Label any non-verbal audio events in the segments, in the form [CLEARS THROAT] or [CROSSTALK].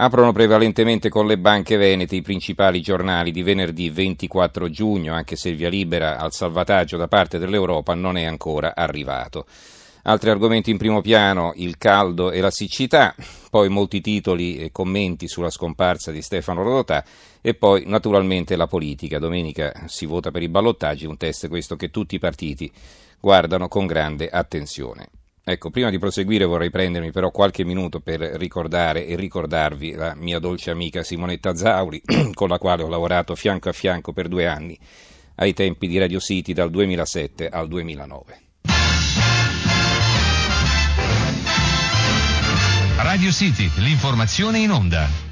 Aprono prevalentemente con le banche venete i principali giornali di venerdì 24 giugno, anche se il via libera al salvataggio da parte dell'Europa non è ancora arrivato. Altri argomenti in primo piano, il caldo e la siccità, poi molti titoli e commenti sulla scomparsa di Stefano Rodotà e poi naturalmente la politica. Domenica si vota per i ballottaggi, un test questo che tutti i partiti guardano con grande attenzione. Ecco, prima di proseguire vorrei prendermi però qualche minuto per ricordare e ricordarvi la mia dolce amica Simonetta Zauri, [CLEARS THROAT] con la quale ho lavorato fianco a fianco per due anni ai tempi di Radio City dal 2007 al 2009. Radio City, l'informazione in onda.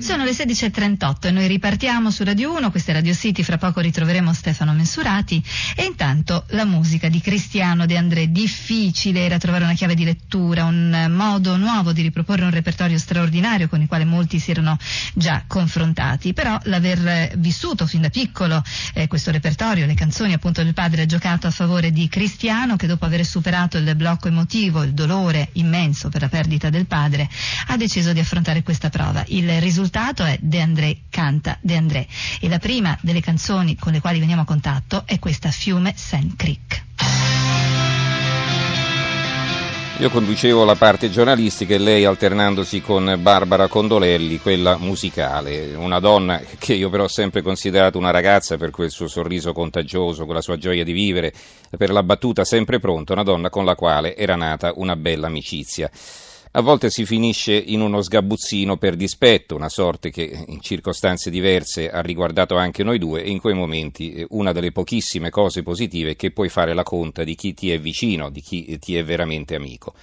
Sono le 16.38 e noi ripartiamo su Radio 1, questa è Radio City, fra poco ritroveremo Stefano Mensurati e intanto la musica di Cristiano De André, difficile era trovare una chiave di lettura, un modo nuovo di riproporre un repertorio straordinario con il quale molti si erano già confrontati, però l'aver vissuto fin da piccolo eh, questo repertorio, le canzoni appunto del padre ha giocato a favore di Cristiano che dopo aver superato il blocco emotivo, il dolore immenso per la perdita del padre, ha deciso di affrontare questa prova. Il risultato è De André canta De André e la prima delle canzoni con le quali veniamo a contatto è questa Fiume Sand Creek. Io conducevo la parte giornalistica e lei alternandosi con Barbara Condolelli, quella musicale, una donna che io però ho sempre considerato una ragazza per quel suo sorriso contagioso, con la sua gioia di vivere, per la battuta sempre pronta, una donna con la quale era nata una bella amicizia. A volte si finisce in uno sgabuzzino per dispetto, una sorte che in circostanze diverse ha riguardato anche noi due e in quei momenti eh, una delle pochissime cose positive che puoi fare la conta di chi ti è vicino, di chi ti è veramente amico.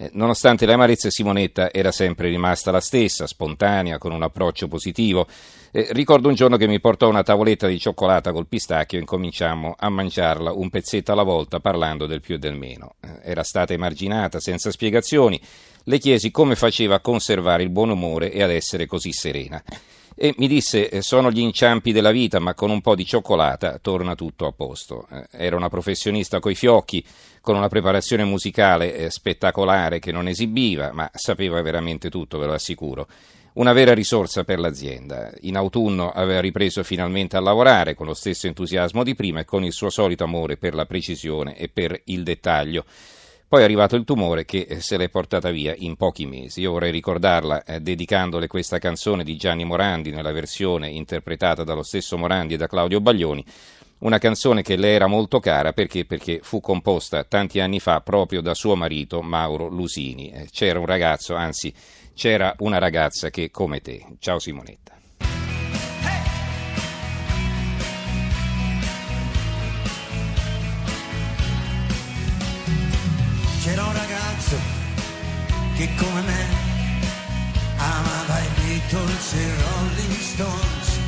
Eh, nonostante le amarezze, Simonetta era sempre rimasta la stessa, spontanea, con un approccio positivo. Eh, ricordo un giorno che mi portò una tavoletta di cioccolata col pistacchio e incominciammo a mangiarla un pezzetto alla volta parlando del più e del meno. Eh, era stata emarginata senza spiegazioni le chiesi come faceva a conservare il buon umore e ad essere così serena. E mi disse: eh, Sono gli inciampi della vita, ma con un po' di cioccolata torna tutto a posto. Eh, era una professionista coi fiocchi, con una preparazione musicale eh, spettacolare che non esibiva, ma sapeva veramente tutto, ve lo assicuro. Una vera risorsa per l'azienda. In autunno aveva ripreso finalmente a lavorare con lo stesso entusiasmo di prima e con il suo solito amore per la precisione e per il dettaglio. Poi è arrivato il tumore che eh, se l'è portata via in pochi mesi. Io vorrei ricordarla eh, dedicandole questa canzone di Gianni Morandi nella versione interpretata dallo stesso Morandi e da Claudio Baglioni. Una canzone che le era molto cara perché? perché fu composta tanti anni fa proprio da suo marito Mauro Lusini. Eh, c'era un ragazzo, anzi c'era una ragazza che come te. Ciao Simonetta. Che come me amava i Beatles e Rolling Stones,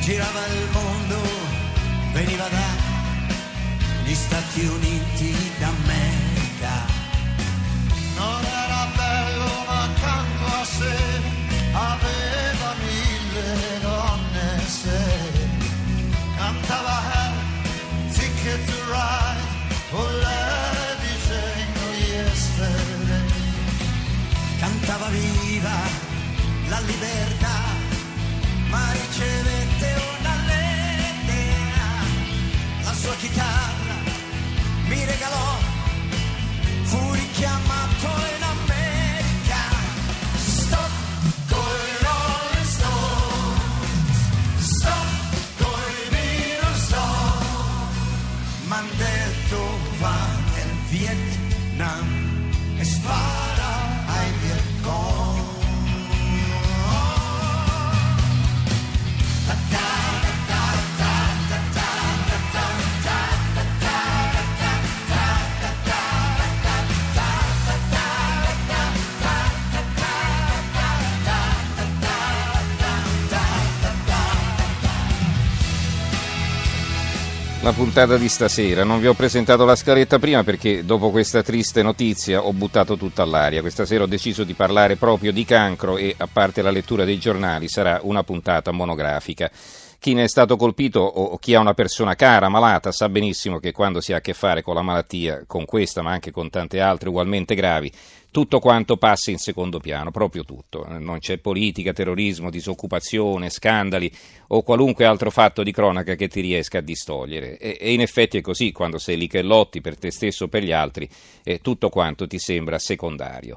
girava il mondo, veniva dagli Stati Uniti d'America. Cantava viva la libertà, ma ricevette una lettera. La sua chitarra mi regalò, fu richiamato in America. Stop coi Rolling Stones, stop coi Beatles, stop. M'han detto va nel Vietnam e spara La puntata di stasera, non vi ho presentato la scaletta prima perché dopo questa triste notizia ho buttato tutto all'aria. Questa sera ho deciso di parlare proprio di cancro e a parte la lettura dei giornali sarà una puntata monografica. Chi ne è stato colpito o chi ha una persona cara, malata, sa benissimo che quando si ha a che fare con la malattia, con questa ma anche con tante altre ugualmente gravi, tutto quanto passa in secondo piano, proprio tutto. Non c'è politica, terrorismo, disoccupazione, scandali o qualunque altro fatto di cronaca che ti riesca a distogliere. E, e in effetti è così, quando sei lì che lotti per te stesso o per gli altri, eh, tutto quanto ti sembra secondario.